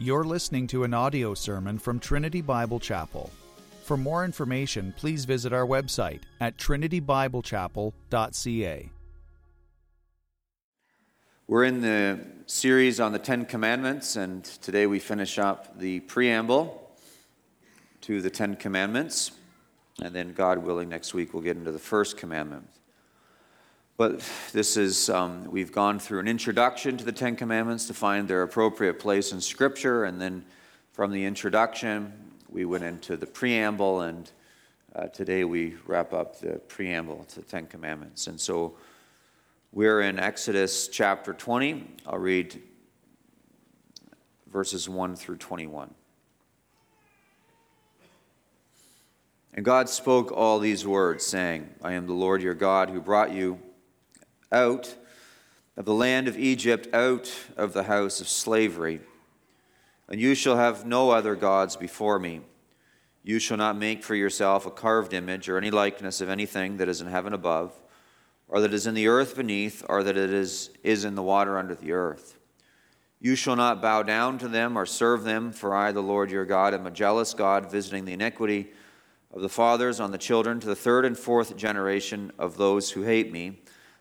You're listening to an audio sermon from Trinity Bible Chapel. For more information, please visit our website at trinitybiblechapel.ca. We're in the series on the Ten Commandments, and today we finish up the preamble to the Ten Commandments. And then, God willing, next week we'll get into the first commandment. But this is, um, we've gone through an introduction to the Ten Commandments to find their appropriate place in Scripture. And then from the introduction, we went into the preamble. And uh, today we wrap up the preamble to the Ten Commandments. And so we're in Exodus chapter 20. I'll read verses 1 through 21. And God spoke all these words, saying, I am the Lord your God who brought you out of the land of Egypt, out of the house of slavery. And you shall have no other gods before me. You shall not make for yourself a carved image or any likeness of anything that is in heaven above, or that is in the earth beneath, or that it is, is in the water under the earth. You shall not bow down to them or serve them, for I, the Lord your God, am a jealous God, visiting the iniquity of the fathers on the children to the third and fourth generation of those who hate me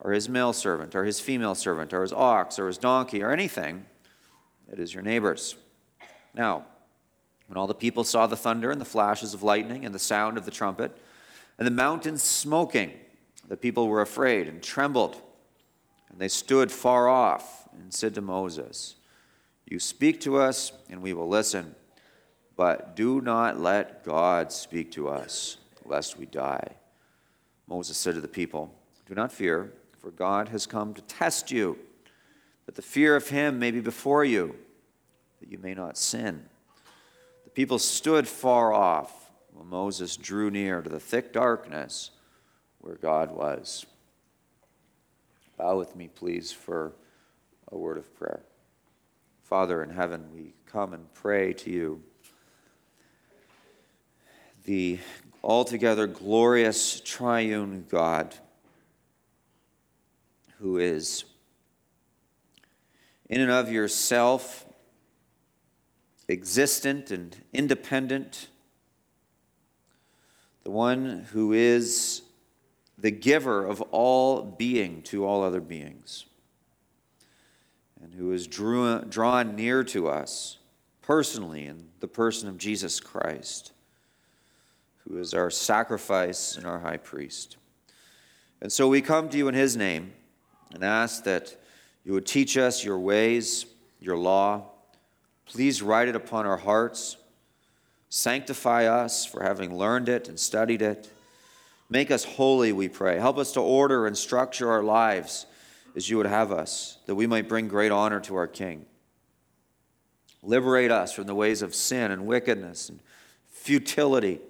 or his male servant, or his female servant, or his ox, or his donkey, or anything that is your neighbor's. Now, when all the people saw the thunder and the flashes of lightning and the sound of the trumpet and the mountains smoking, the people were afraid and trembled. And they stood far off and said to Moses, You speak to us, and we will listen, but do not let God speak to us, lest we die. Moses said to the people, Do not fear for God has come to test you, that the fear of him may be before you, that you may not sin. The people stood far off while Moses drew near to the thick darkness where God was. Bow with me, please, for a word of prayer. Father in heaven, we come and pray to you. The altogether glorious triune God who is in and of yourself existent and independent, the one who is the giver of all being to all other beings, and who is drew, drawn near to us personally in the person of Jesus Christ, who is our sacrifice and our high priest. And so we come to you in his name and ask that you would teach us your ways, your law. Please write it upon our hearts. Sanctify us for having learned it and studied it. Make us holy, we pray. Help us to order and structure our lives as you would have us, that we might bring great honor to our King. Liberate us from the ways of sin and wickedness and futility.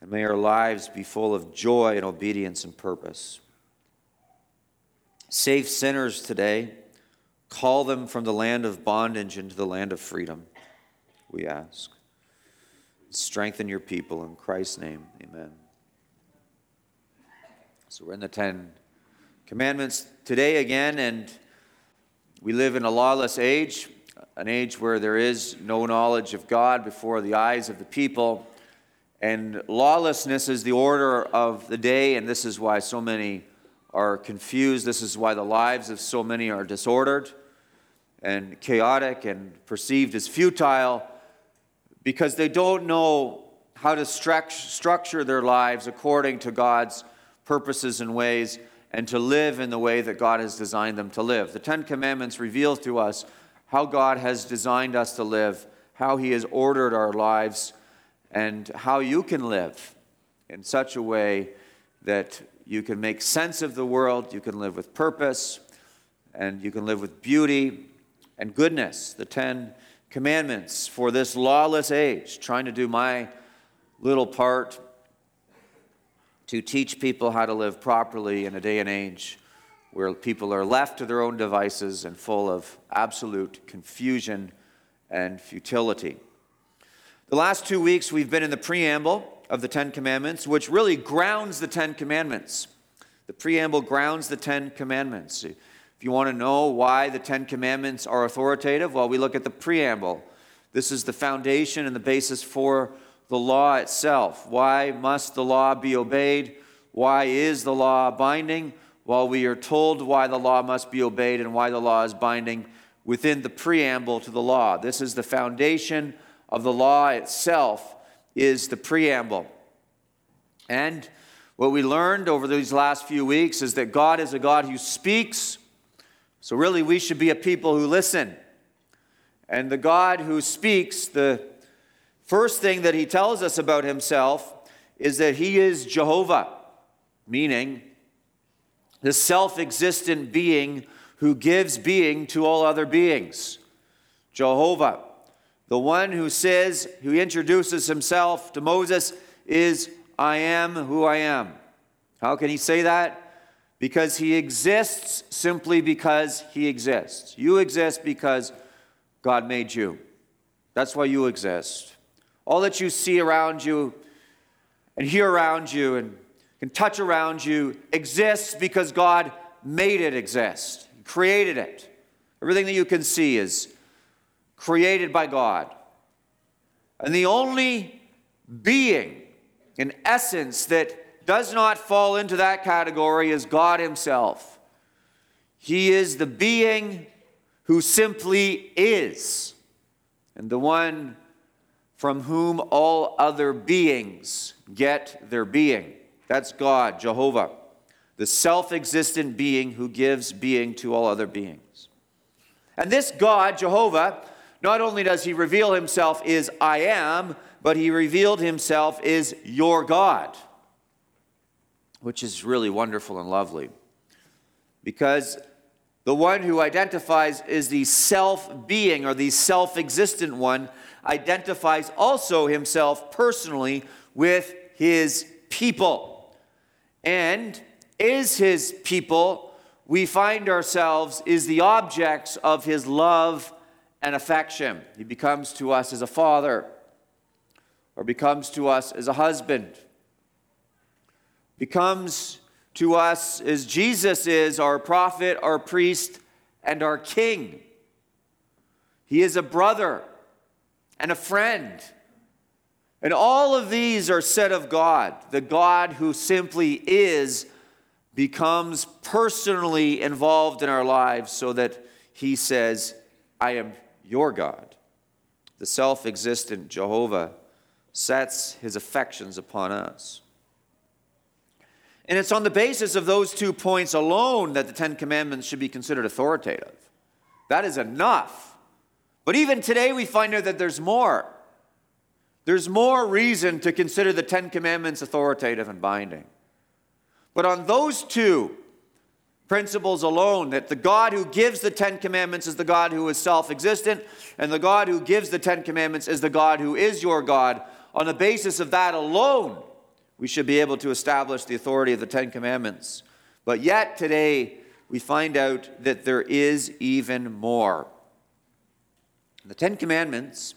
And may our lives be full of joy and obedience and purpose. Save sinners today. Call them from the land of bondage into the land of freedom, we ask. Strengthen your people in Christ's name. Amen. So we're in the Ten Commandments today again, and we live in a lawless age, an age where there is no knowledge of God before the eyes of the people. And lawlessness is the order of the day, and this is why so many are confused. This is why the lives of so many are disordered and chaotic and perceived as futile because they don't know how to structure their lives according to God's purposes and ways and to live in the way that God has designed them to live. The Ten Commandments reveal to us how God has designed us to live, how He has ordered our lives, and how you can live in such a way that you can make sense of the world, you can live with purpose, and you can live with beauty and goodness. The Ten Commandments for this lawless age, trying to do my little part to teach people how to live properly in a day and age where people are left to their own devices and full of absolute confusion and futility. The last two weeks, we've been in the preamble of the Ten Commandments, which really grounds the Ten Commandments. The preamble grounds the Ten Commandments. If you want to know why the Ten Commandments are authoritative, well, we look at the preamble. This is the foundation and the basis for the law itself. Why must the law be obeyed? Why is the law binding? Well, we are told why the law must be obeyed and why the law is binding within the preamble to the law. This is the foundation of the law itself is the preamble. And what we learned over these last few weeks is that God is a God who speaks. So really we should be a people who listen. And the God who speaks, the First thing that he tells us about himself is that he is Jehovah, meaning the self existent being who gives being to all other beings. Jehovah, the one who says, who introduces himself to Moses, is I am who I am. How can he say that? Because he exists simply because he exists. You exist because God made you. That's why you exist. All that you see around you and hear around you and can touch around you exists because God made it exist, created it. Everything that you can see is created by God. And the only being, in essence, that does not fall into that category is God Himself. He is the being who simply is, and the one from whom all other beings get their being. That's God, Jehovah, the self existent being who gives being to all other beings. And this God, Jehovah, not only does he reveal himself is I am, but he revealed himself is your God, which is really wonderful and lovely. Because the one who identifies is the self being or the self existent one identifies also himself personally with his people. And is his people, we find ourselves, is the objects of his love and affection. He becomes to us as a father, or becomes to us as a husband, becomes to us as Jesus is our prophet, our priest, and our king. He is a brother and a friend. And all of these are said of God. The God who simply is becomes personally involved in our lives so that he says, I am your God. The self existent Jehovah sets his affections upon us. And it's on the basis of those two points alone that the Ten Commandments should be considered authoritative. That is enough but even today, we find out that there's more. There's more reason to consider the Ten Commandments authoritative and binding. But on those two principles alone, that the God who gives the Ten Commandments is the God who is self existent, and the God who gives the Ten Commandments is the God who is your God, on the basis of that alone, we should be able to establish the authority of the Ten Commandments. But yet, today, we find out that there is even more. The Ten Commandments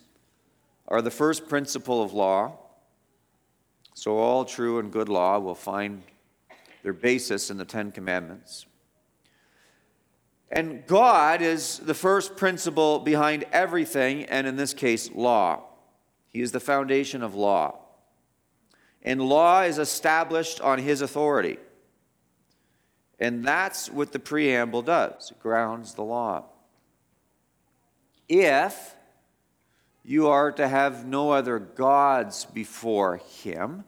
are the first principle of law. So, all true and good law will find their basis in the Ten Commandments. And God is the first principle behind everything, and in this case, law. He is the foundation of law. And law is established on His authority. And that's what the preamble does it grounds the law if you are to have no other gods before him,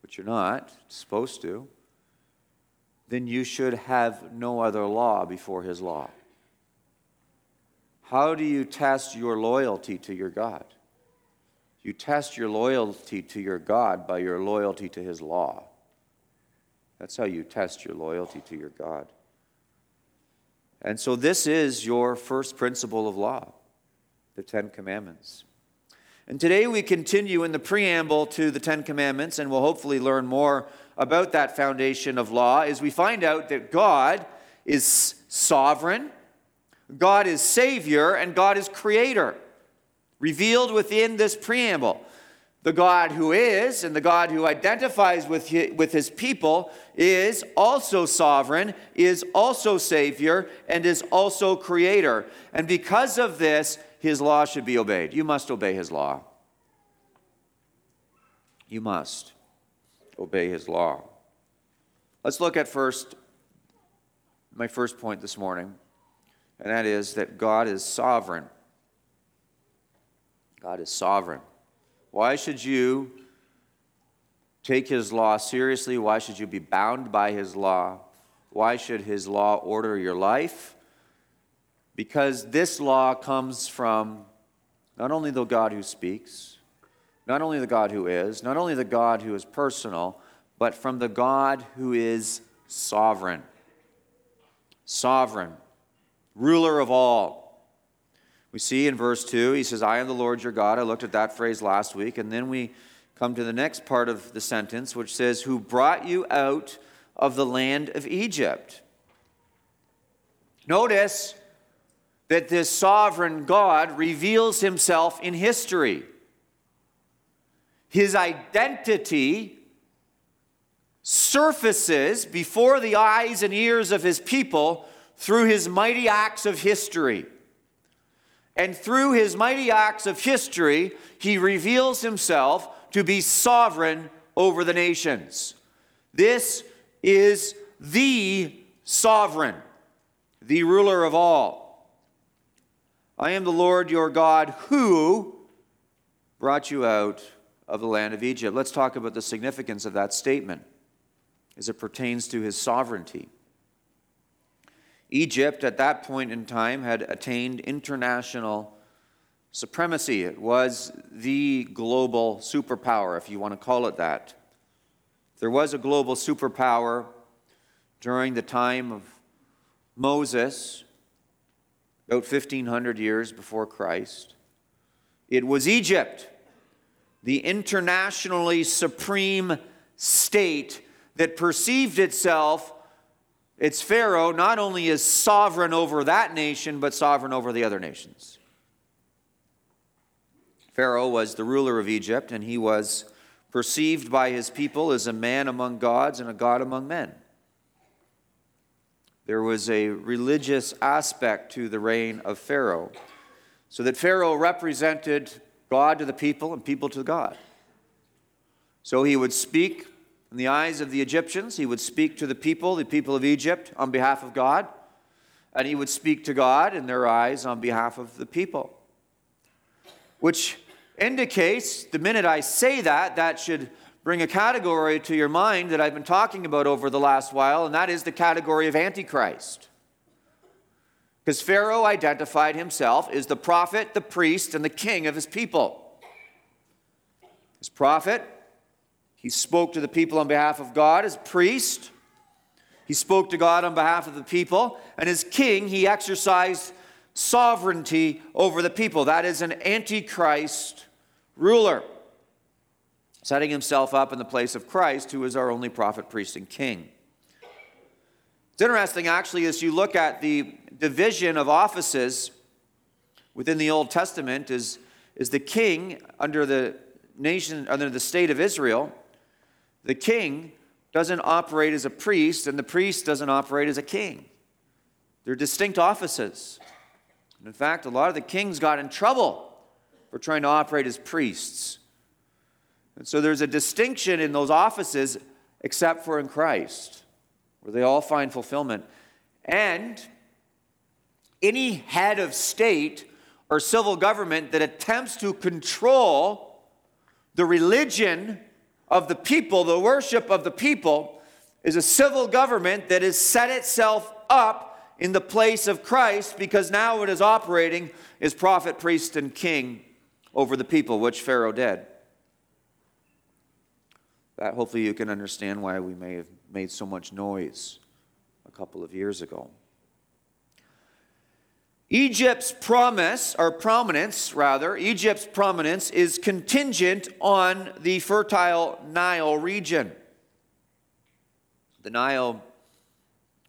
which you're not supposed to, then you should have no other law before his law. How do you test your loyalty to your God? You test your loyalty to your God by your loyalty to his law. That's how you test your loyalty to your God. And so, this is your first principle of law the Ten Commandments. And today we continue in the preamble to the Ten Commandments, and we'll hopefully learn more about that foundation of law as we find out that God is sovereign, God is Savior, and God is Creator, revealed within this preamble. The God who is and the God who identifies with his, with his people is also sovereign, is also Savior, and is also Creator. And because of this, his law should be obeyed. You must obey his law. You must obey his law. Let's look at first my first point this morning, and that is that God is sovereign. God is sovereign. Why should you take his law seriously? Why should you be bound by his law? Why should his law order your life? Because this law comes from not only the God who speaks, not only the God who is, not only the God who is personal, but from the God who is sovereign. Sovereign, ruler of all. We see in verse 2, he says, I am the Lord your God. I looked at that phrase last week. And then we come to the next part of the sentence, which says, Who brought you out of the land of Egypt. Notice that this sovereign God reveals himself in history. His identity surfaces before the eyes and ears of his people through his mighty acts of history. And through his mighty acts of history, he reveals himself to be sovereign over the nations. This is the sovereign, the ruler of all. I am the Lord your God who brought you out of the land of Egypt. Let's talk about the significance of that statement as it pertains to his sovereignty. Egypt, at that point in time, had attained international supremacy. It was the global superpower, if you want to call it that. There was a global superpower during the time of Moses, about 1500 years before Christ. It was Egypt the internationally supreme state that perceived itself, its Pharaoh, not only as sovereign over that nation, but sovereign over the other nations. Pharaoh was the ruler of Egypt, and he was perceived by his people as a man among gods and a god among men. There was a religious aspect to the reign of Pharaoh, so that Pharaoh represented God to the people and people to God. So he would speak in the eyes of the Egyptians, he would speak to the people, the people of Egypt, on behalf of God, and he would speak to God in their eyes on behalf of the people. Which indicates, the minute I say that, that should bring a category to your mind that I've been talking about over the last while, and that is the category of Antichrist. Because Pharaoh identified himself as the prophet, the priest, and the king of his people. As prophet, he spoke to the people on behalf of God. As priest, he spoke to God on behalf of the people. And as king, he exercised sovereignty over the people. That is an antichrist ruler, setting himself up in the place of Christ, who is our only prophet, priest, and king. It's interesting, actually, as you look at the division of offices within the Old Testament, is, is the king under the nation, under the state of Israel, the king doesn't operate as a priest, and the priest doesn't operate as a king. They're distinct offices. And in fact, a lot of the kings got in trouble for trying to operate as priests. And so there's a distinction in those offices, except for in Christ where they all find fulfillment. And any head of state or civil government that attempts to control the religion of the people, the worship of the people, is a civil government that has set itself up in the place of Christ because now it is operating as prophet, priest, and king over the people, which Pharaoh did. That hopefully you can understand why we may have made so much noise a couple of years ago. Egypt's promise, or prominence rather, Egypt's prominence is contingent on the fertile Nile region. The Nile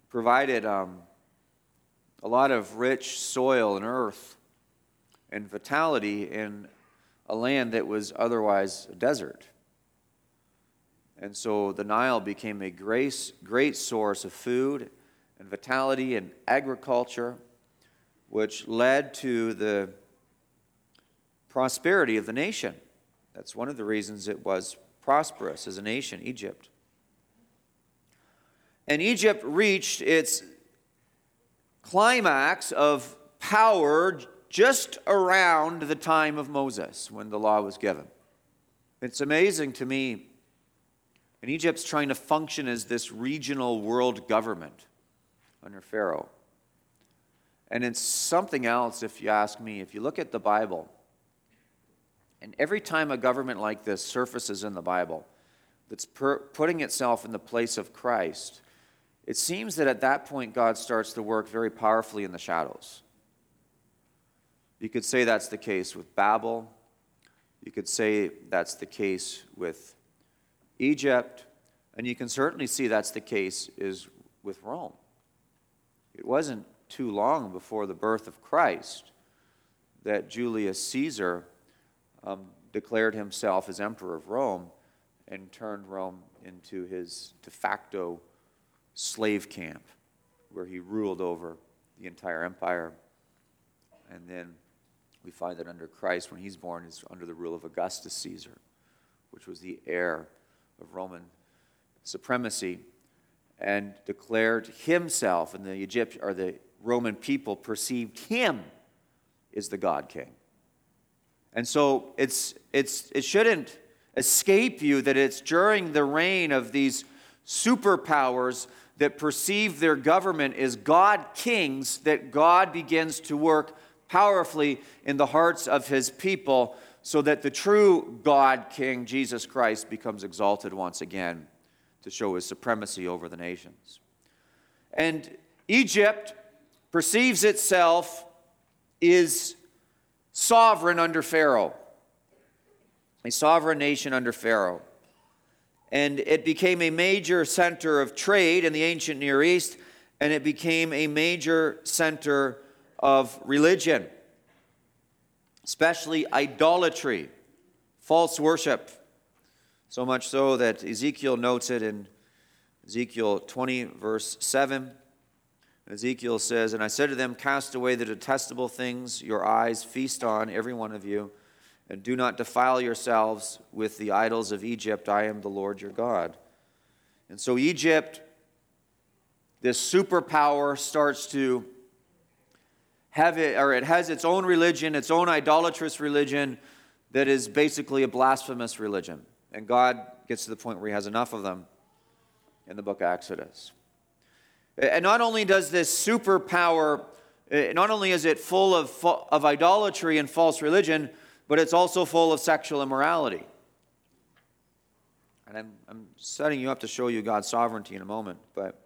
provided um, a lot of rich soil and earth and vitality in a land that was otherwise a desert. And so the Nile became a great, great source of food and vitality and agriculture, which led to the prosperity of the nation. That's one of the reasons it was prosperous as a nation, Egypt. And Egypt reached its climax of power just around the time of Moses when the law was given. It's amazing to me. And Egypt's trying to function as this regional world government under Pharaoh. And it's something else, if you ask me. If you look at the Bible, and every time a government like this surfaces in the Bible that's per- putting itself in the place of Christ, it seems that at that point God starts to work very powerfully in the shadows. You could say that's the case with Babel. You could say that's the case with Egypt. And you can certainly see that's the case is with Rome. It wasn't too long before the birth of Christ that Julius Caesar um, declared himself as emperor of Rome and turned Rome into his de facto slave camp where he ruled over the entire empire. And then we find that under Christ, when he's born, is under the rule of Augustus Caesar, which was the heir of Roman supremacy, and declared himself, and the Egypt or the Roman people perceived him as the God King. And so it's, it's, it shouldn't escape you that it's during the reign of these superpowers that perceive their government as God kings that God begins to work powerfully in the hearts of his people so that the true God King, Jesus Christ, becomes exalted once again to show his supremacy over the nations. And Egypt perceives itself is sovereign under Pharaoh, a sovereign nation under Pharaoh. And it became a major center of trade in the ancient Near East, and it became a major center of religion, especially idolatry, false worship. So much so that Ezekiel notes it in Ezekiel 20, verse 7. Ezekiel says, And I said to them, Cast away the detestable things your eyes feast on, every one of you, and do not defile yourselves with the idols of Egypt. I am the Lord your God. And so Egypt, this superpower, starts to have it, or it has its own religion, its own idolatrous religion that is basically a blasphemous religion. And God gets to the point where he has enough of them in the book of Exodus. And not only does this superpower, eh, not only is it full of, of idolatry and false religion, but it's also full of sexual immorality. And I'm, I'm setting you up to show you God's sovereignty in a moment. But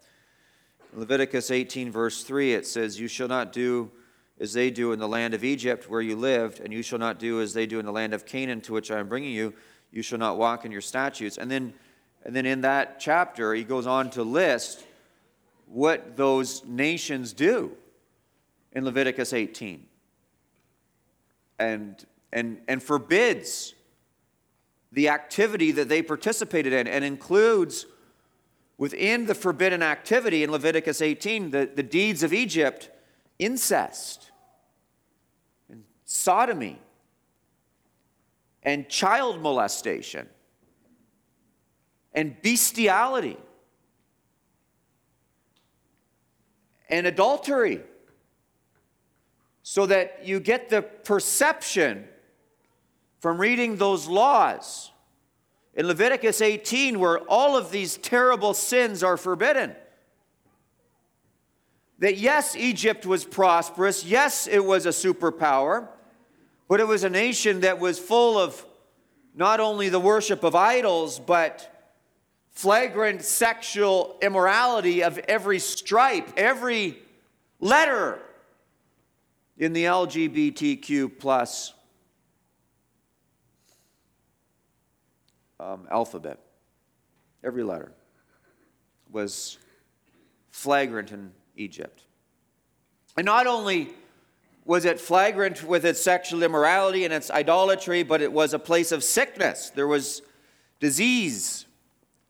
Leviticus 18, verse 3, it says, You shall not do as they do in the land of Egypt where you lived, and you shall not do as they do in the land of Canaan to which I am bringing you. You shall not walk in your statutes. And then, and then in that chapter, he goes on to list what those nations do in Leviticus 18 and, and, and forbids the activity that they participated in and includes within the forbidden activity in Leviticus 18 the, the deeds of Egypt incest and sodomy and child molestation and bestiality and adultery so that you get the perception from reading those laws in Leviticus 18, where all of these terrible sins are forbidden. That yes, Egypt was prosperous, yes, it was a superpower, but it was a nation that was full of not only the worship of idols, but flagrant sexual immorality of every stripe, every letter in the LGBTQ plus um, alphabet. Every letter was flagrant in Egypt. And not only was it flagrant with its sexual immorality and its idolatry, but it was a place of sickness. There was disease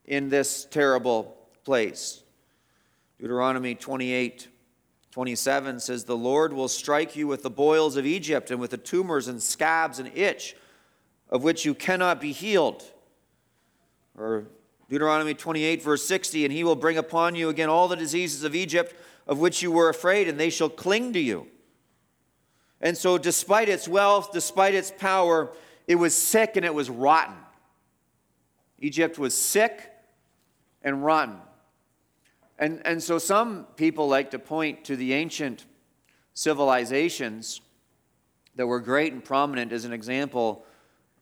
in this terrible place. Deuteronomy 28 27 says, The Lord will strike you with the boils of Egypt and with the tumors and scabs and itch, of which you cannot be healed. Or Deuteronomy 28, verse 60, And he will bring upon you again all the diseases of Egypt of which you were afraid, and they shall cling to you. And so, despite its wealth, despite its power, it was sick and it was rotten. Egypt was sick and rotten. And, and so some people like to point to the ancient civilizations that were great and prominent as an example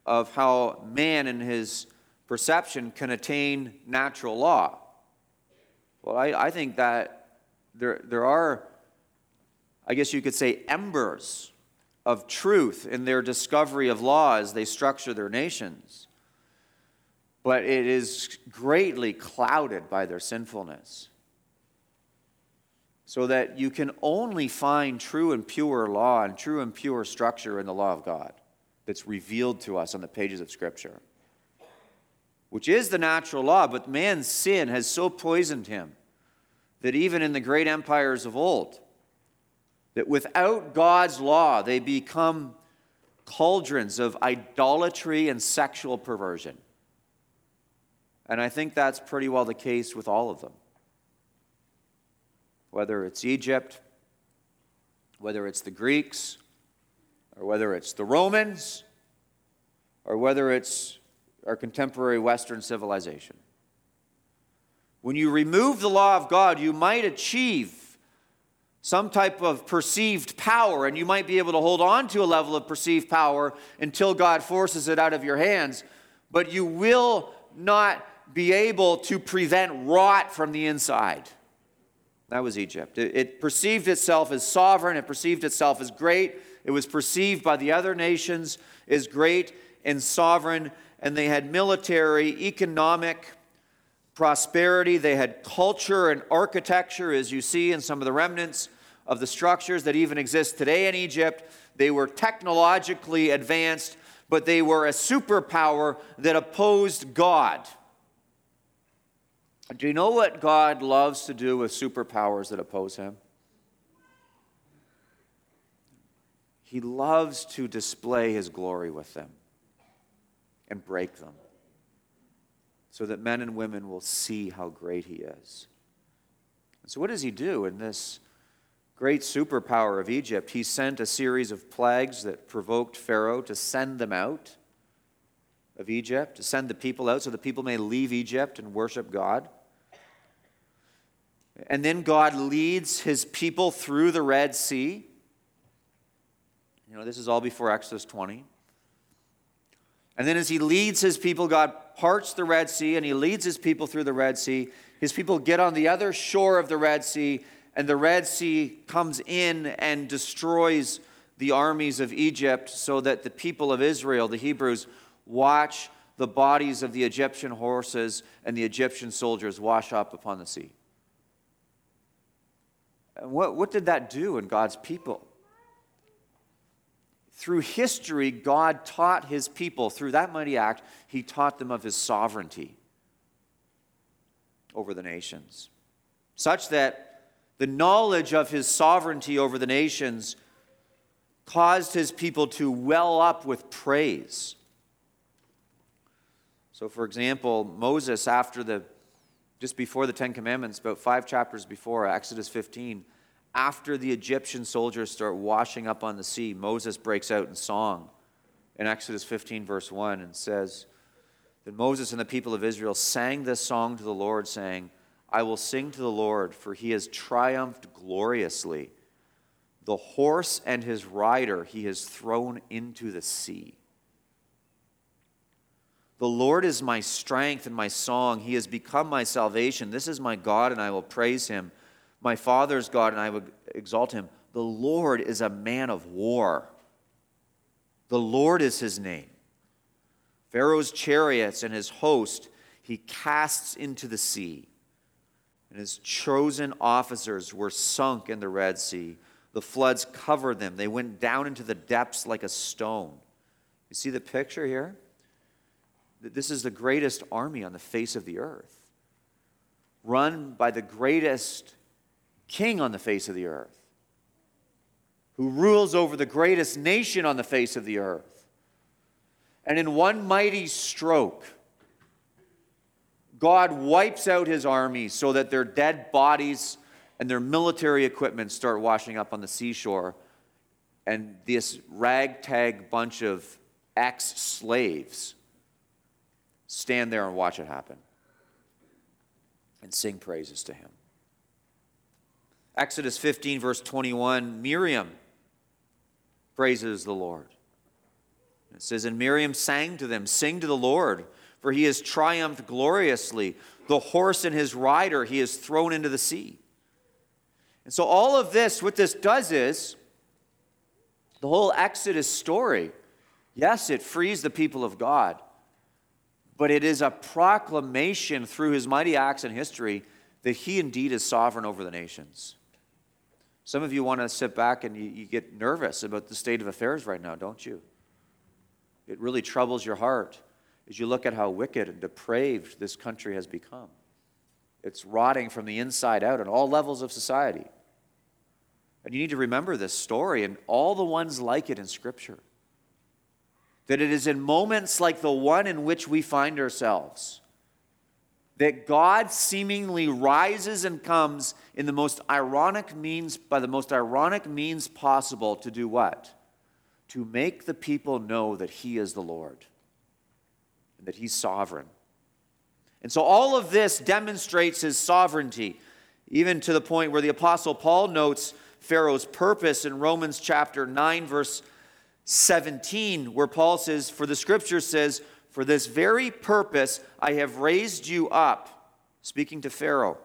of how man in his perception can attain natural law. Well, I, I think that there, there are, I guess you could say, embers of truth in their discovery of law as they structure their nations. But it is greatly clouded by their sinfulness so that you can only find true and pure law and true and pure structure in the law of God that's revealed to us on the pages of Scripture, which is the natural law, but man's sin has so poisoned him that even in the great empires of old, that without God's law, they become cauldrons of idolatry and sexual perversion. And I think that's pretty well the case with all of them whether it's Egypt, whether it's the Greeks, or whether it's the Romans, or whether it's our contemporary Western civilization. When you remove the law of God, you might achieve some type of perceived power, and you might be able to hold on to a level of perceived power until God forces it out of your hands, but you will not be able to prevent rot from the inside. That was Egypt. It, it, perceived itself as sovereign, it perceived itself as great. It was perceived by the other nations as great and sovereign, and they had military, economic prosperity. They had culture and architecture, as you see in some of the remnants of the structures that even exist today in Egypt. They were technologically advanced, but they were a superpower that opposed God. Do you know what God loves to do with superpowers that oppose him? He loves to display his glory with them and break them so that men and women will see how great he is. so, what does he do in this great superpower of Egypt? He sent a series of plagues that provoked Pharaoh to send them out of Egypt, to send the people out so the people may leave Egypt and worship God. And then God leads his people through the Red Sea. You know, this is all before Exodus 20. And then as he leads his people, God parts the Red Sea and he leads his people through the Red Sea. His people get on the other shore of the Red Sea, and the Red Sea comes in and destroys the armies of Egypt so that the people of Israel, the Hebrews, watch the bodies of the Egyptian horses and the Egyptian soldiers wash up upon the sea. What, what did that do in God's people? Through history, God taught his people, through that mighty act, he taught them of his sovereignty over the nations, such that the knowledge of his sovereignty over the nations caused his people to well up with praise. So, for example, Moses, after the just before the Ten Commandments, about five chapters before, Exodus 15, after the Egyptian soldiers start washing up on the sea, Moses breaks out in song in Exodus 15, verse 1, and says that Moses and the people of Israel sang this song to the Lord, saying, I will sing to the Lord, for he has triumphed gloriously. The horse and his rider he has thrown into the sea. The Lord is my strength and my song. He has become my salvation. This is my God, and I will praise him. My Father's God, and I would exalt him. The Lord is a man of war. The Lord is his name. Pharaoh's chariots and his host he casts into the sea. And his chosen officers were sunk in the Red Sea. The floods covered them. They went down into the depths like a stone. You see the picture here? This is the greatest army on the face of the earth, run by the greatest king on the face of the earth, who rules over the greatest nation on the face of the earth. And in one mighty stroke, God wipes out his army so that their dead bodies and their military equipment start washing up on the seashore. And this ragtag bunch of ex slaves stand there and watch it happen and sing praises to him. Exodus 15, verse 21 Miriam praises the Lord. It says, And Miriam sang to them, Sing to the Lord, for he has triumphed gloriously. The horse and his rider he has thrown into the sea. And so, all of this, what this does is, the whole Exodus story, yes, it frees the people of God but it is a proclamation through his mighty acts in history that he indeed is sovereign over the nations. Some of you want to sit back and you, you, get nervous about the state of affairs right now, don't you? It really troubles your heart as you look at how wicked and depraved this country has become. It's rotting from the inside out at all levels of society. And you need to remember this story and all the ones like it in Scripture that it is in moments like the one in which we find ourselves that God seemingly rises and comes in the most ironic means, by the most ironic means possible, to do what? To make the people know that He is the Lord and that He's sovereign. And so all of this demonstrates His sovereignty, even to the point where the Apostle Paul notes Pharaoh's purpose in Romans chapter 9, verse 17, where Paul says, For the scripture says, For this very purpose I have raised you up, speaking to Pharaoh,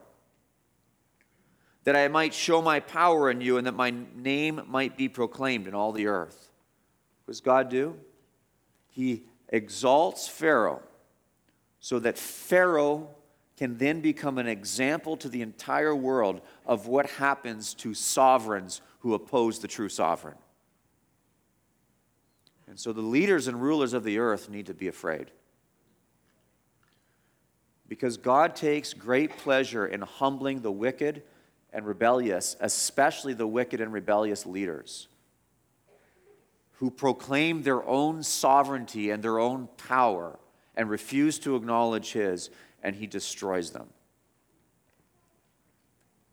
that I might show my power in you and that my name might be proclaimed in all the earth. What does God do? He exalts Pharaoh so that Pharaoh can then become an example to the entire world of what happens to sovereigns who oppose the true sovereign. And so the leaders and rulers of the earth need to be afraid. Because God takes great pleasure in humbling the wicked and rebellious, especially the wicked and rebellious leaders who proclaim their own sovereignty and their own power and refuse to acknowledge His, and He destroys them.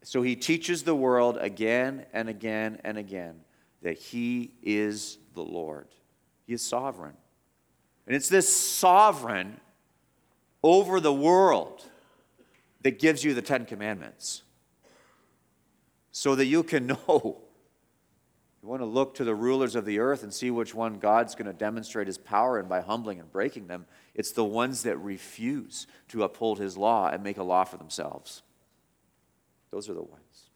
So He teaches the world again and again and again that He is the Lord. He is sovereign. And it's this sovereign over the world that gives you the Ten Commandments so that you can know. You want to look to the rulers of the earth and see which one God's going to demonstrate his power and by humbling and breaking them. It's the ones that refuse to uphold his law and make a law for themselves. Those are the ones.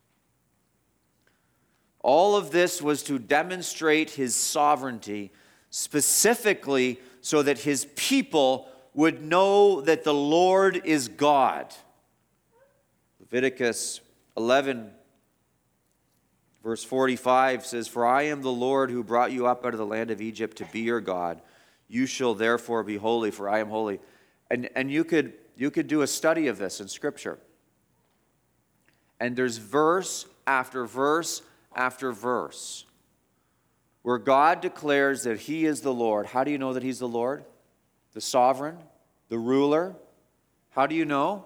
All of this was to demonstrate his sovereignty specifically so that his people would know that the Lord is God. Leviticus 11, verse 45 says, For I am the Lord who brought you up out of the land of Egypt to be your God. You shall therefore be holy, for I am holy. And, and you, could, you could do a study of this in Scripture. And there's verse after verse after verse where God declares that He is the Lord. How do you know that He's the Lord? The sovereign, the ruler. How do you know?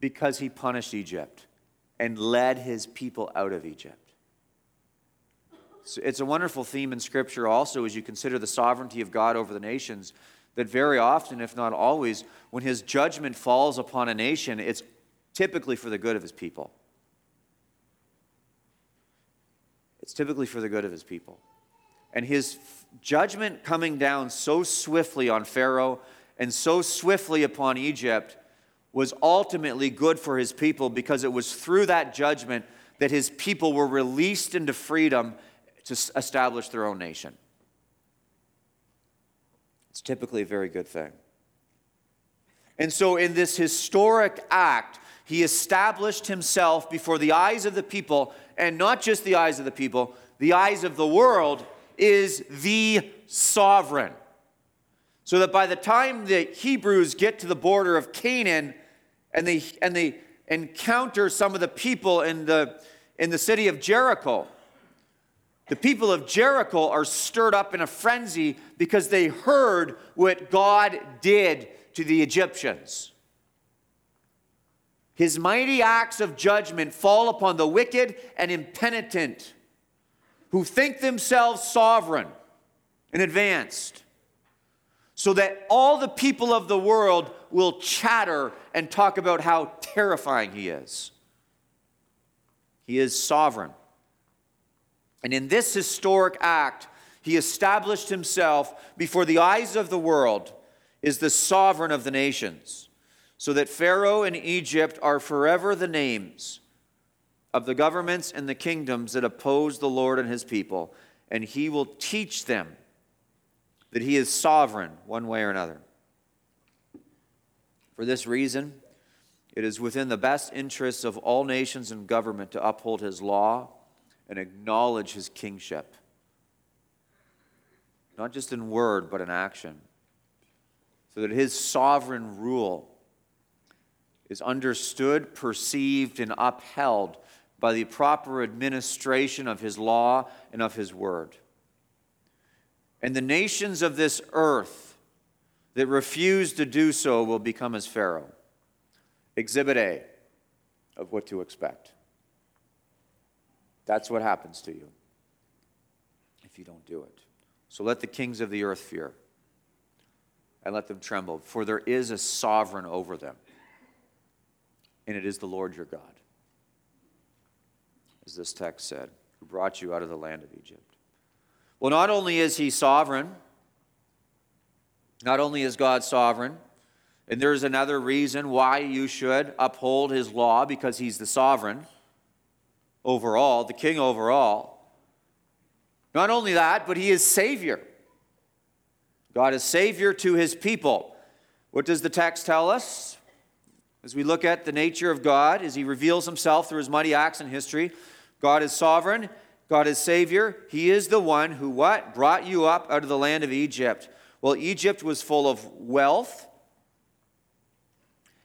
Because He punished Egypt and led his people out of Egypt. It's a wonderful theme in Scripture also as you consider the sovereignty of God over the nations, that very often, if not always, when his judgment falls upon a nation, it's typically for the good of his people. It's typically for the good of his people. And his judgment coming down so swiftly on Pharaoh and so swiftly upon Egypt was ultimately good for his people because it was through that judgment that his people were released into freedom to establish their own nation. It's typically a very good thing. And so, in this historic act, he established himself before the eyes of the people, and not just the eyes of the people, the eyes of the world, is the sovereign. So that by the time the Hebrews get to the border of Canaan and they, and they encounter some of the people in the, in the city of Jericho, the people of Jericho are stirred up in a frenzy because they heard what God did to the Egyptians. His mighty acts of judgment fall upon the wicked and impenitent who think themselves sovereign and advanced, so that all the people of the world will chatter and talk about how terrifying he is. He is sovereign. And in this historic act, he established himself before the eyes of the world as the sovereign of the nations, so that Pharaoh and Egypt are forever the names of the governments and the kingdoms that oppose the Lord and his people, and he will teach them that he is sovereign one way or another. For this reason, it is within the best interests of all nations and government to uphold his law and acknowledge his kingship. Not just in word, but in action. So that his sovereign rule is understood, perceived, and upheld by the proper administration of his law and of his word. And the nations of this earth that refuse to do so will become as Pharaoh. Exhibit A of what to expect. That's what happens to you if you don't do it. So let the kings of the earth fear and let them tremble, for there is a sovereign over them, and it is the Lord your God, as this text said, who brought you out of the land of Egypt. Well, not only is he sovereign, not only is God sovereign, and there's another reason why you should uphold his law because he's the sovereign overall, the king overall. Not only that, but he is Savior. God is Savior to his people. What does the text tell us? As we look at the nature of God, as he reveals himself through his mighty acts in history, God is sovereign, God is Savior. He is the one who what? Brought you up out of the land of Egypt. Well, Egypt was full of wealth,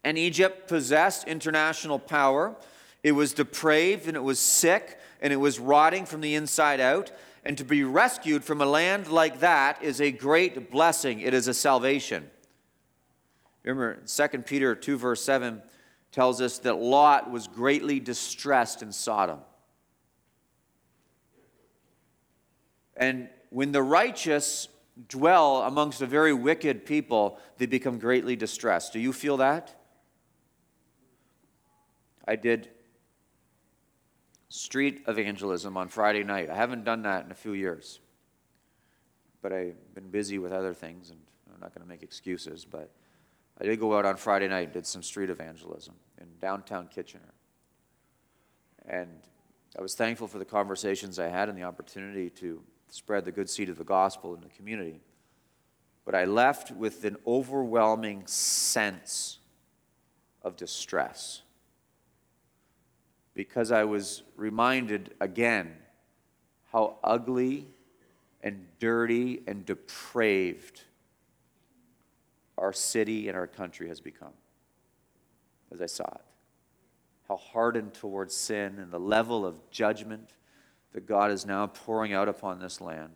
and Egypt possessed international power. It was depraved and it was sick and it was rotting from the inside out. And to be rescued from a land like that is a great blessing. It is a salvation. Remember, 2 Peter 2, verse 7 tells us that Lot was greatly distressed in Sodom. And when the righteous dwell amongst a very wicked people, they become greatly distressed. Do you feel that? I did street evangelism on Friday night. I haven't done that in a few years, but I've been busy with other things, and I'm not going to make excuses. But I did go out on Friday night and did some street evangelism in downtown Kitchener. And I was thankful for the conversations I had and the opportunity to spread the good seed of the gospel in the community. But I left with an overwhelming sense of distress because I was reminded again how ugly and dirty and depraved our city and our country has become as I saw it. How hardened towards sin and the level of judgment that God is now pouring out upon this land.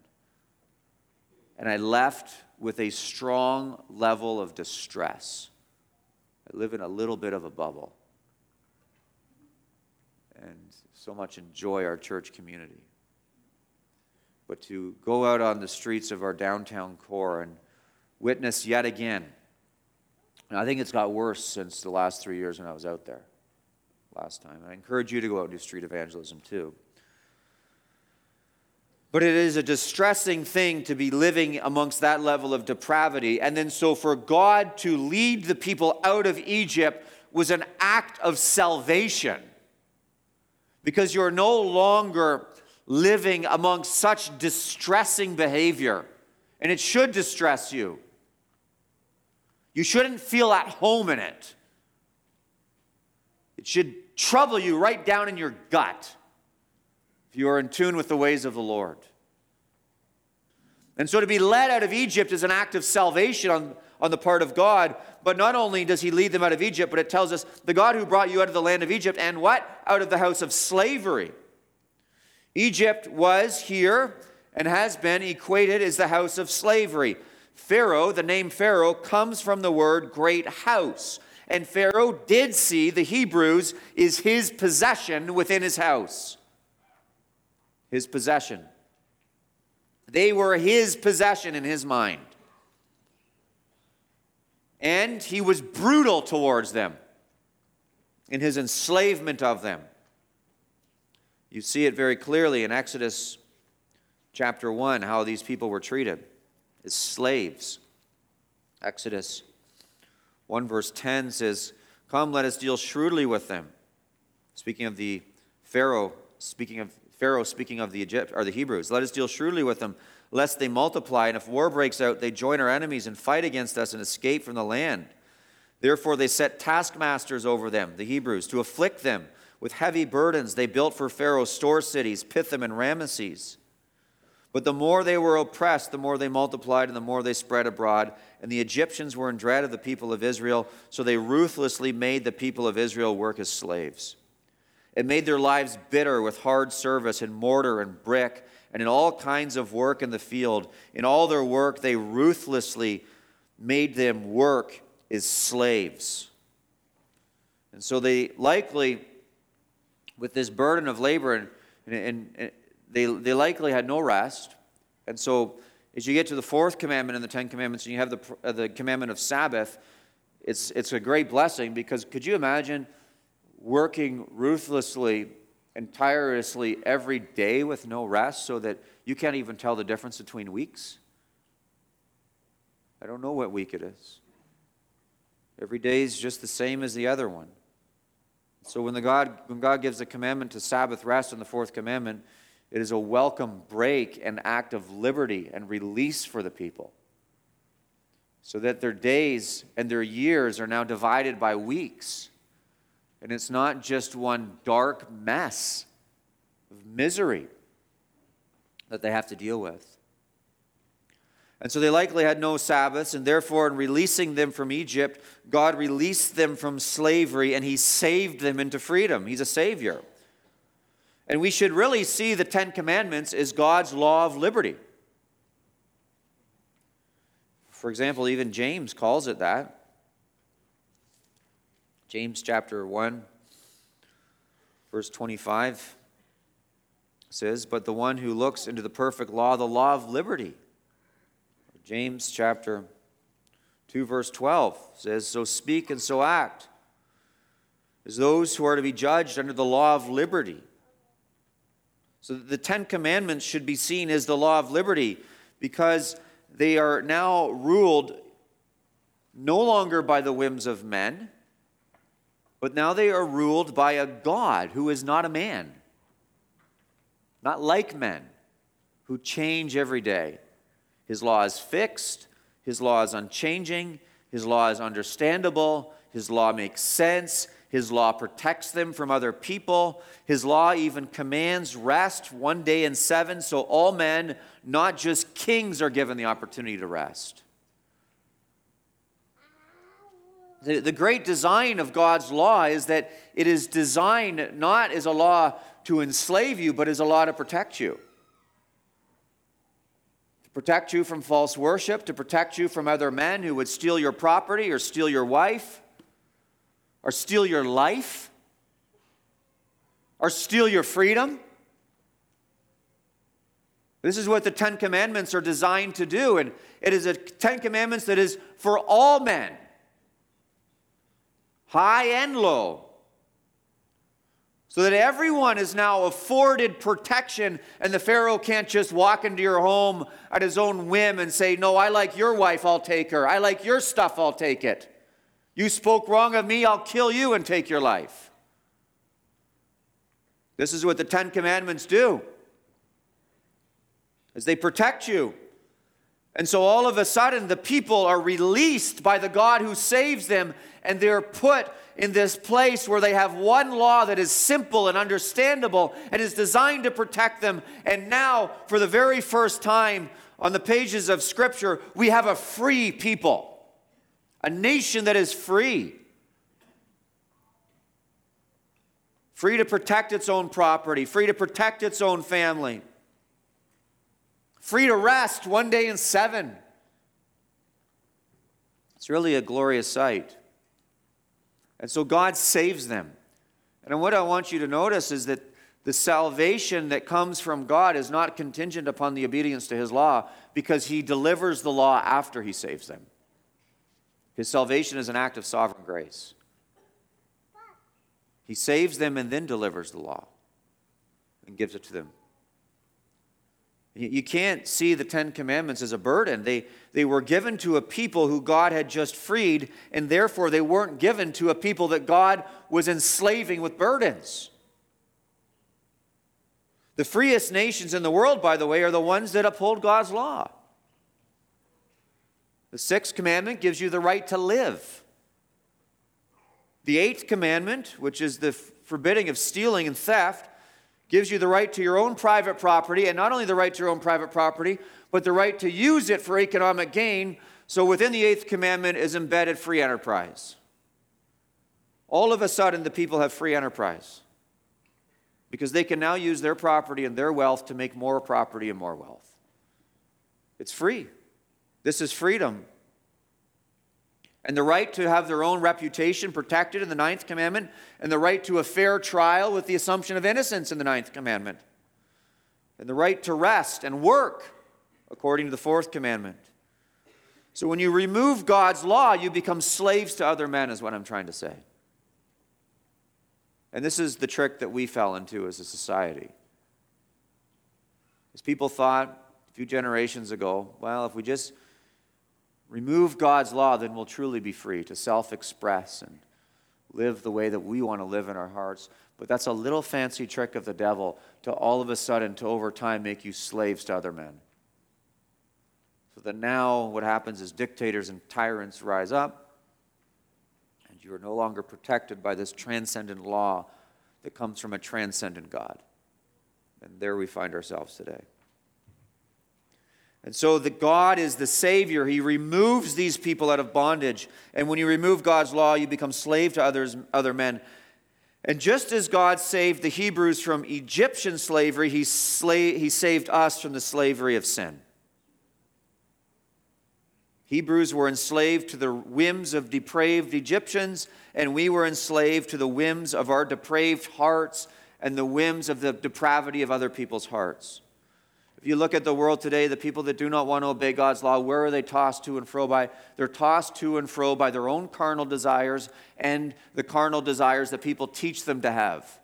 And I left with a strong level of distress. I live in a little bit of a bubble. and so much enjoy our church community. But to go out on the streets of our downtown core and witness yet again, and I think it's got worse since the last three years when I was out there last time. I encourage you to go out and do street evangelism too. But it is a distressing thing to be living amongst that level of depravity. And then, so for God to lead the people out of Egypt was an act of salvation because you're no longer living amongst such distressing behavior. And it should distress you. You shouldn't feel at home in it. It should trouble you right down in your gut if you are in tune with the ways of the Lord. And so to be led out of Egypt is an act of salvation on, on the part of God. But not only does he lead them out of Egypt, but it tells us the God who brought you out of the land of Egypt and what? Out of the house of slavery. Egypt was here and has been equated as the house of slavery. Pharaoh, the name Pharaoh, comes from the word great house. And Pharaoh did see the Hebrews is his possession within his house. His possession. They were his possession in his mind. And he was brutal towards them in his enslavement of them. You see it very clearly in Exodus chapter 1 how these people were treated as slaves. Exodus 1 verse 10 says, Come, let us deal shrewdly with them. Speaking of the Pharaoh, speaking of Pharaoh speaking of the Egypt or the Hebrews, let us deal shrewdly with them, lest they multiply, and if war breaks out, they join our enemies and fight against us and escape from the land. Therefore they set taskmasters over them, the Hebrews, to afflict them with heavy burdens. They built for Pharaoh store cities, Pithom and Ramesses. But the more they were oppressed, the more they multiplied and the more they spread abroad. And the Egyptians were in dread of the people of Israel, so they ruthlessly made the people of Israel work as slaves. It made their lives bitter with hard service in mortar and brick and in all kinds of work in the field. In all their work, they ruthlessly made them work as slaves. And so they likely, with this burden of labor, and, and, and they, they likely had no rest. And so, as you get to the fourth commandment in the Ten Commandments, and you have the, uh, the commandment of Sabbath, it's, it's a great blessing because could you imagine working ruthlessly and tirelessly every day with no rest so that you can't even tell the difference between weeks? I don't know what week it is. Every day is just the same as the other one. So when, the God, when God gives the commandment to Sabbath rest in the fourth commandment, it is a welcome break and act of liberty and release for the people. So that their days and their years are now divided by weeks. And it's not just one dark mess of misery that they have to deal with. And so they likely had no Sabbaths, and therefore, in releasing them from Egypt, God released them from slavery and He saved them into freedom. He's a Savior. And we should really see the Ten Commandments as God's law of liberty. For example, even James calls it that. James chapter 1, verse 25 says, But the one who looks into the perfect law, the law of liberty. James chapter 2, verse 12 says, So speak and so act as those who are to be judged under the law of liberty. So the Ten Commandments should be seen as the law of liberty because they are now ruled no longer by the whims of men, but now they are ruled by a God who is not a man, not like men, who change every day. His law is fixed, His law is unchanging, His law is understandable, His law makes sense, his law protects them from other people. His law even commands rest one day in seven, so all men, not just kings, are given the opportunity to rest. The, the great design of God's law is that it is designed not as a law to enslave you, but as a law to protect you. To protect you from false worship, to protect you from other men who would steal your property or steal your wife or steal your life. or steal your freedom. This is what the Ten Commandments are designed to do, and it is a Ten Commandments that is for all men, high and low, so that everyone is now afforded protection, and the Pharaoh can't just walk into your home at his own whim and say, No, I like your wife, I'll take her. I like your stuff, I'll take it. You spoke wrong of me, I'll kill you and take your life. This is what the Ten Commandments do. As they protect you. And so all of a sudden, the people are released by the God who saves them, and they're put in this place where they have one law that is simple and understandable and is designed to protect them. And now, for the very first time on the pages of Scripture, we have a free people a nation that is free. Free to protect its own property, free to protect its own family, free to rest one day in seven. It's really a glorious sight. And so God saves them. And what I want you to notice is that the salvation that comes from God is not contingent upon the obedience to his law because he delivers the law after he saves them. His salvation is an act of sovereign grace. He saves them and then delivers the law and gives it to them. You can't see the Ten Commandments as a burden. They, they were given to a people who God had just freed, and therefore they weren't given to a people that God was enslaving with burdens. The freest nations in the world, by the way, are the ones that uphold God's law. The sixth commandment gives you the right to live. The eighth commandment, which is the forbidding of stealing and theft, gives you the right to your own private property, and not only the right to your own private property, but the right to use it for economic gain. So within the eighth commandment is embedded free enterprise. All of a sudden, the people have free enterprise because they can now use their property and their wealth to make more property and more wealth. It's free. This is freedom. And the right to have their own reputation protected in the ninth commandment, and the right to a fair trial with the assumption of innocence in the ninth commandment, and the right to rest and work according to the fourth commandment. So when you remove God's law, you become slaves to other men, is what I'm trying to say. And this is the trick that we fell into as a society. As people thought a few generations ago, well, if we just remove God's law, then we'll truly be free to self express and live the way that we want to live in our hearts. But that's a little fancy trick of the devil to all of a sudden, to over time, make you slaves to other men. So that now what happens is dictators and tyrants rise up, and you are no longer protected by this transcendent law that comes from a transcendent God. And there we find ourselves today. And so that God is the Savior. He removes these people out of bondage. And when you remove God's law, you become slave to others, other men. And just as God saved the Hebrews from Egyptian slavery, he, sla- he saved us from the slavery of sin. Hebrews were enslaved to the whims of depraved Egyptians, and we were enslaved to the whims of our depraved hearts and the whims of the depravity of other people's hearts. If you look at the world today, the people that do not want to obey God's law, where are they tossed to and fro by? They're tossed to and fro by their own carnal desires and the carnal desires that people teach them to have.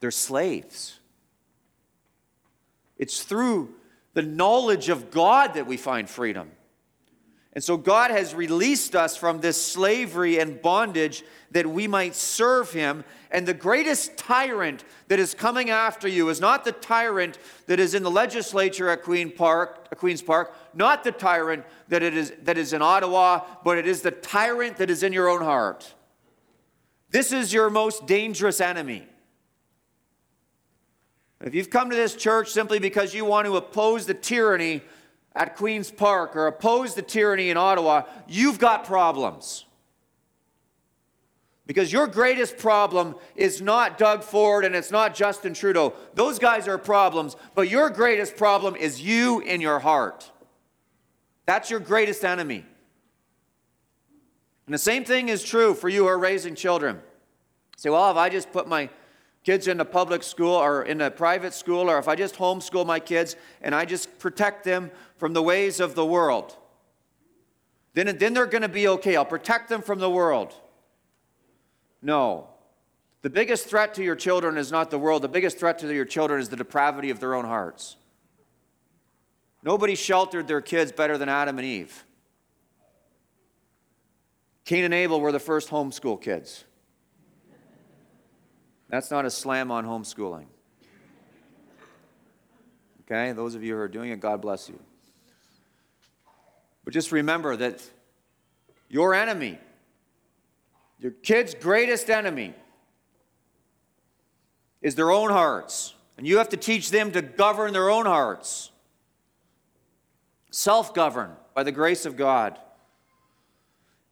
They're slaves. It's through the knowledge of God that we find freedom. And so God has released us from this slavery and bondage that we might serve Him. And the greatest tyrant that is coming after you is not the tyrant that is in the legislature at Queen Park, uh, Queen's Park, not the tyrant that, it is, that is in Ottawa, but it is the tyrant that is in your own heart. This is your most dangerous enemy. If you've come to this church simply because you want to oppose the tyranny at Queen's Park or oppose the tyranny in Ottawa, you've got problems. Because your greatest problem is not Doug Ford and it's not Justin Trudeau. Those guys are problems, but your greatest problem is you in your heart. That's your greatest enemy. And the same thing is true for you who are raising children. Say, well, if I just put my kids in a public school or in a private school, or if I just homeschool my kids and I just protect them from the ways of the world, then, then they're going to be okay. I'll protect them from the world. No. The biggest threat to your children is not the world. The biggest threat to your children is the depravity of their own hearts. Nobody sheltered their kids better than Adam and Eve. Cain and Abel were the first homeschool kids. That's not a slam on homeschooling. Okay, those of you who are doing it, God bless you. But just remember that your enemy, your kid's greatest enemy, is their own hearts. And you have to teach them to govern their own hearts, self govern by the grace of God.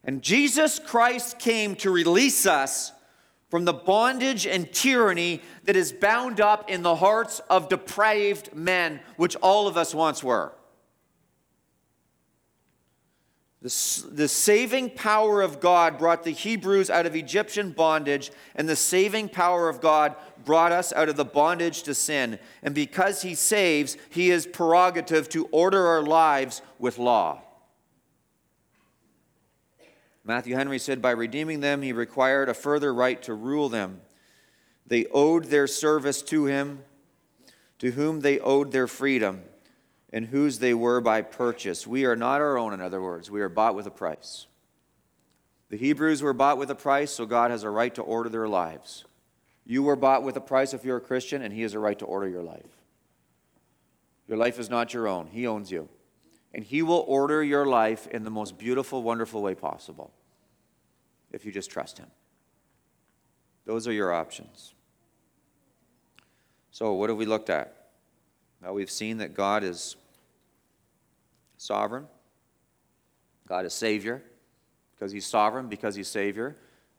And Jesus Christ came to release us from the bondage and tyranny that is bound up in the hearts of depraved men, which all of us once were. The, the, saving power of God brought the Hebrews out of Egyptian bondage, and the saving power of God brought us out of the bondage to sin. And because He saves, He is prerogative to order our lives with law. Matthew Henry said, By redeeming them, He required a further right to rule them. They owed their service to Him, to whom they owed their freedom and whose they were by purchase. We are not our own, in other words. We are bought with a price. The Hebrews were bought with a price, so God has a right to order their lives. You were bought with a price if you're a Christian, and He has a right to order your life. Your life is not your own, He owns you. And He will order your life in the most beautiful, wonderful way possible if you just trust Him. Those are your options. So, what have we looked at? Well, we've seen that God is sovereign, God is Savior. Because He's sovereign, because He's Savior,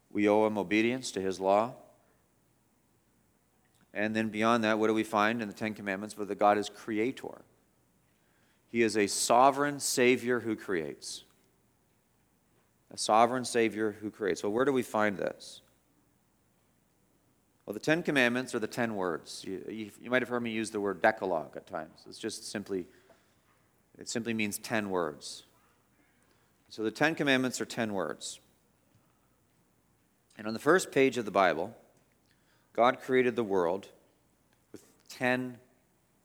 we owe Him obedience to His law. And then beyond that, what do we find in the Ten Commandments? But that God is Creator. He is a sovereign Savior who creates. A sovereign Savior who creates. Well, where do we find this? Well, the Ten Commandments are the ten words. You, you, you, might have heard me use the word Decalogue at times. It's just simply, it simply means ten words. So the Ten Commandments are ten words. And on the first page of the Bible, God created the world with ten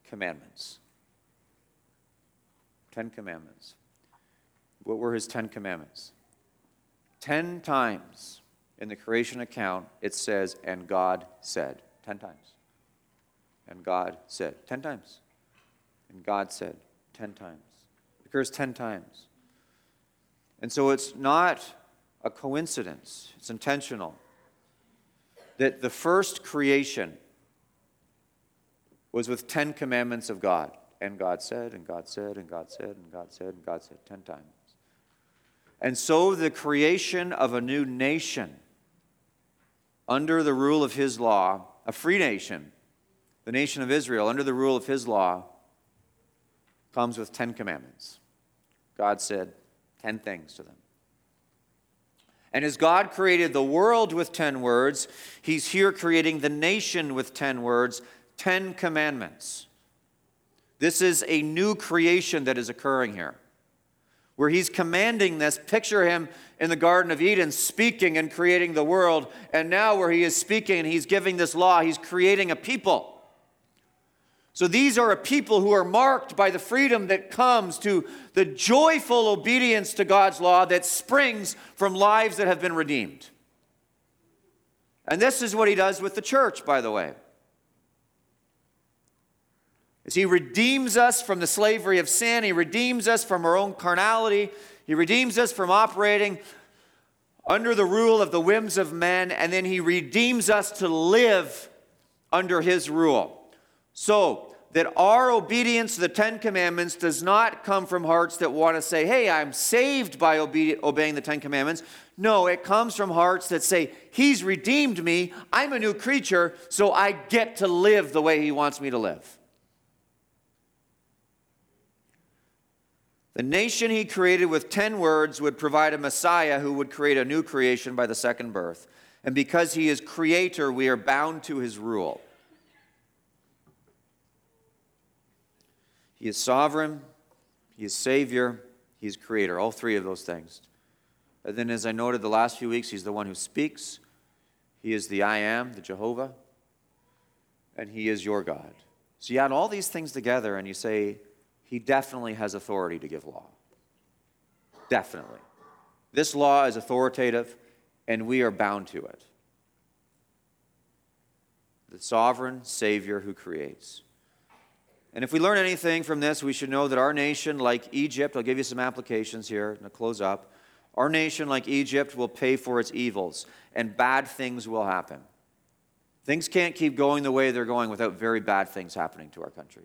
commandments. Ten commandments. What were his ten commandments? Ten times in the creation account, it says, and God said, 10 times. And God said, 10 times. And God said, 10 times. It occurs 10 times. And so it's not a coincidence, it's intentional that the first creation was with 10 commandments of God. And God said, and God said, and God said, and God said, and God said, 10 times. And so the creation of a new nation under the rule of his law, a free nation, the nation of Israel, under the rule of his law, comes with 10 commandments. God said 10 things to them. And as God created the world with 10 words, he's here creating the nation with 10 words, 10 commandments. This is a new creation that is occurring here where he's commanding this. Picture him in the Garden of Eden speaking and creating the world. And now, where he is speaking and he's giving this law, he's creating a people. So these are a people who are marked by the freedom that comes to the joyful obedience to God's law that springs from lives that have been redeemed. And this is what he does with the church, by the way. As he redeems us from the slavery of sin, he redeems us from our own carnality, he redeems us from operating under the rule of the whims of men, and then he redeems us to live under his rule. So, that our obedience to the Ten Commandments does not come from hearts that want to say, hey, I'm saved by obe- obeying the Ten Commandments. No, it comes from hearts that say, He's redeemed me, I'm a new creature, so I get to live the way He wants me to live. The nation he created with 10 words would provide a Messiah who would create a new creation by the second birth. And because he is creator, we are bound to his rule. He is sovereign, he is savior, he is creator, all three of those things. And then, as I noted the last few weeks, he's the one who speaks, he is the I am, the Jehovah, and he is your God. So you add all these things together and you say, he definitely has authority to give law. Definitely. This law is authoritative and we are bound to it. The sovereign Savior who creates. And if we learn anything from this, we should know that our nation, like Egypt, I'll give you some applications here to close up. Our nation, like Egypt, will pay for its evils, and bad things will happen. Things can't keep going the way they're going without very bad things happening to our country.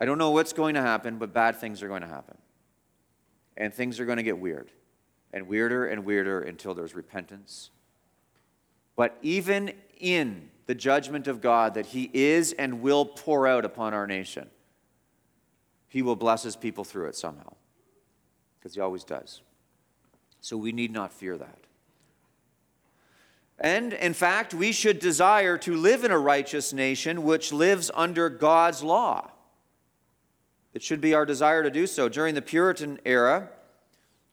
I don't know what's going to happen, but bad things are going to happen. And things are going to get weird and weirder and weirder until there's repentance. But even in the judgment of God that He is and will pour out upon our nation, He will bless His people through it somehow, because He always does. So we need not fear that. And in fact, we should desire to live in a righteous nation which lives under God's law. It should be our desire to do so. During the Puritan era,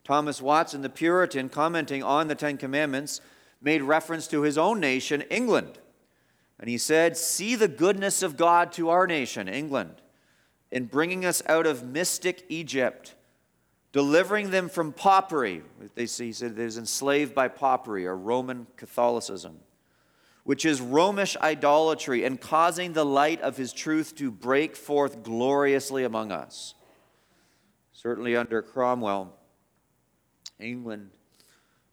Thomas Watson, the Puritan, commenting on the Ten Commandments, made reference to his own nation, England. And he said, See the goodness of God to our nation, England, in bringing us out of mystic Egypt, delivering them from popery. They, he said they was enslaved by popery or Roman Catholicism which is Romish idolatry, and causing the light of his truth to break forth gloriously among us. Certainly under Cromwell, England,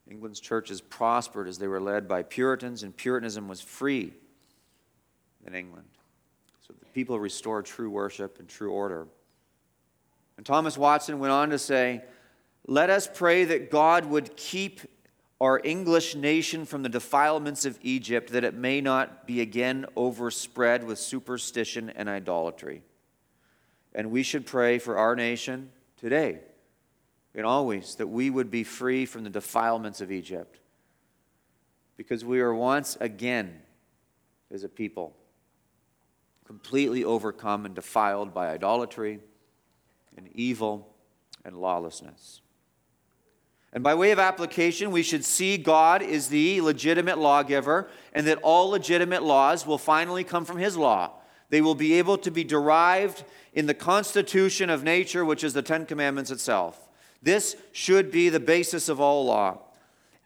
England's churches prospered as they were led by Puritans, and Puritanism was free in England. So the people restored true worship and true order. And Thomas Watson went on to say, Let us pray that God would keep our English nation from the defilements of Egypt, that it may not be again overspread with superstition and idolatry. And we should pray for our nation today and always that we would be free from the defilements of Egypt. Because we are once again, as a people, completely overcome and defiled by idolatry and evil and lawlessness. And by way of application, we should see God is the legitimate lawgiver and that all legitimate laws will finally come from His law. They will be able to be derived in the constitution of nature, which is the Ten Commandments itself. This should be the basis of all law.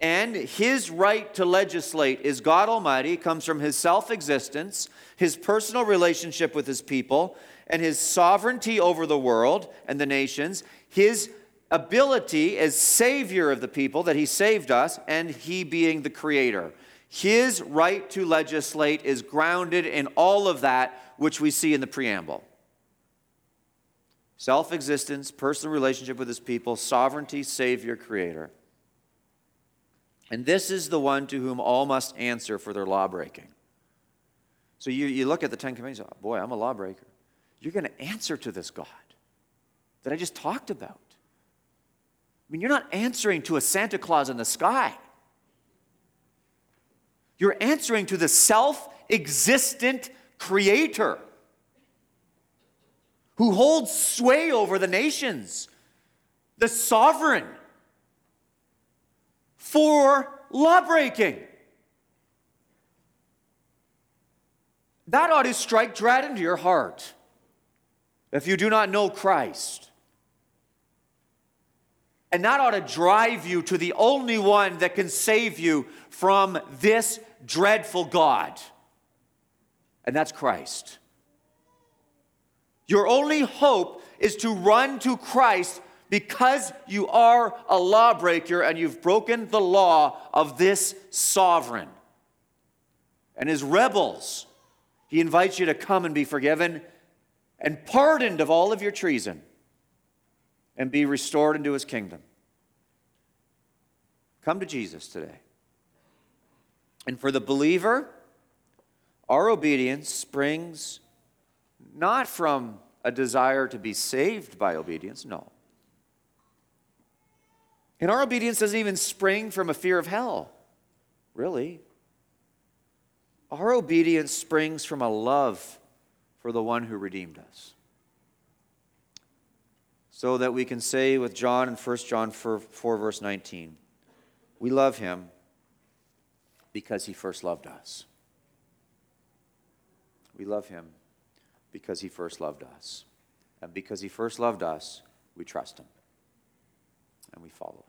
And his right to legislate is God Almighty, comes from his self existence, his personal relationship with his people, and his sovereignty over the world and the nations, his ability as Savior of the people, that He saved us, and He being the Creator. His right to legislate is grounded in all of that which we see in the preamble self existence, personal relationship with His people, sovereignty, Savior, Creator. And this is the one to whom all must answer for their lawbreaking. So you, you look at the Ten Commandments, oh, boy, I'm a lawbreaker. You're going to answer to this God that I just talked about. I mean, you're not answering to a Santa Claus in the sky. You're answering to the self existent creator who holds sway over the nations, the sovereign for lawbreaking. That ought to strike dread into your heart if you do not know Christ. And that ought to drive you to the only one that can save you from this dreadful God. And that's Christ. Your only hope is to run to Christ because you are a lawbreaker and you've broken the law of this sovereign. And as rebels, he invites you to come and be forgiven and pardoned of all of your treason and be restored into his kingdom. Come to Jesus today. And for the believer, our obedience springs not from a desire to be saved by obedience, no. And our obedience doesn't even spring from a fear of hell. really. Our obedience springs from a love for the one who redeemed us. So that we can say with John in 1 John 4, 4 verse 19, we love him because he first loved us. We love him because he first loved us. And because he first loved us, we trust him and we follow.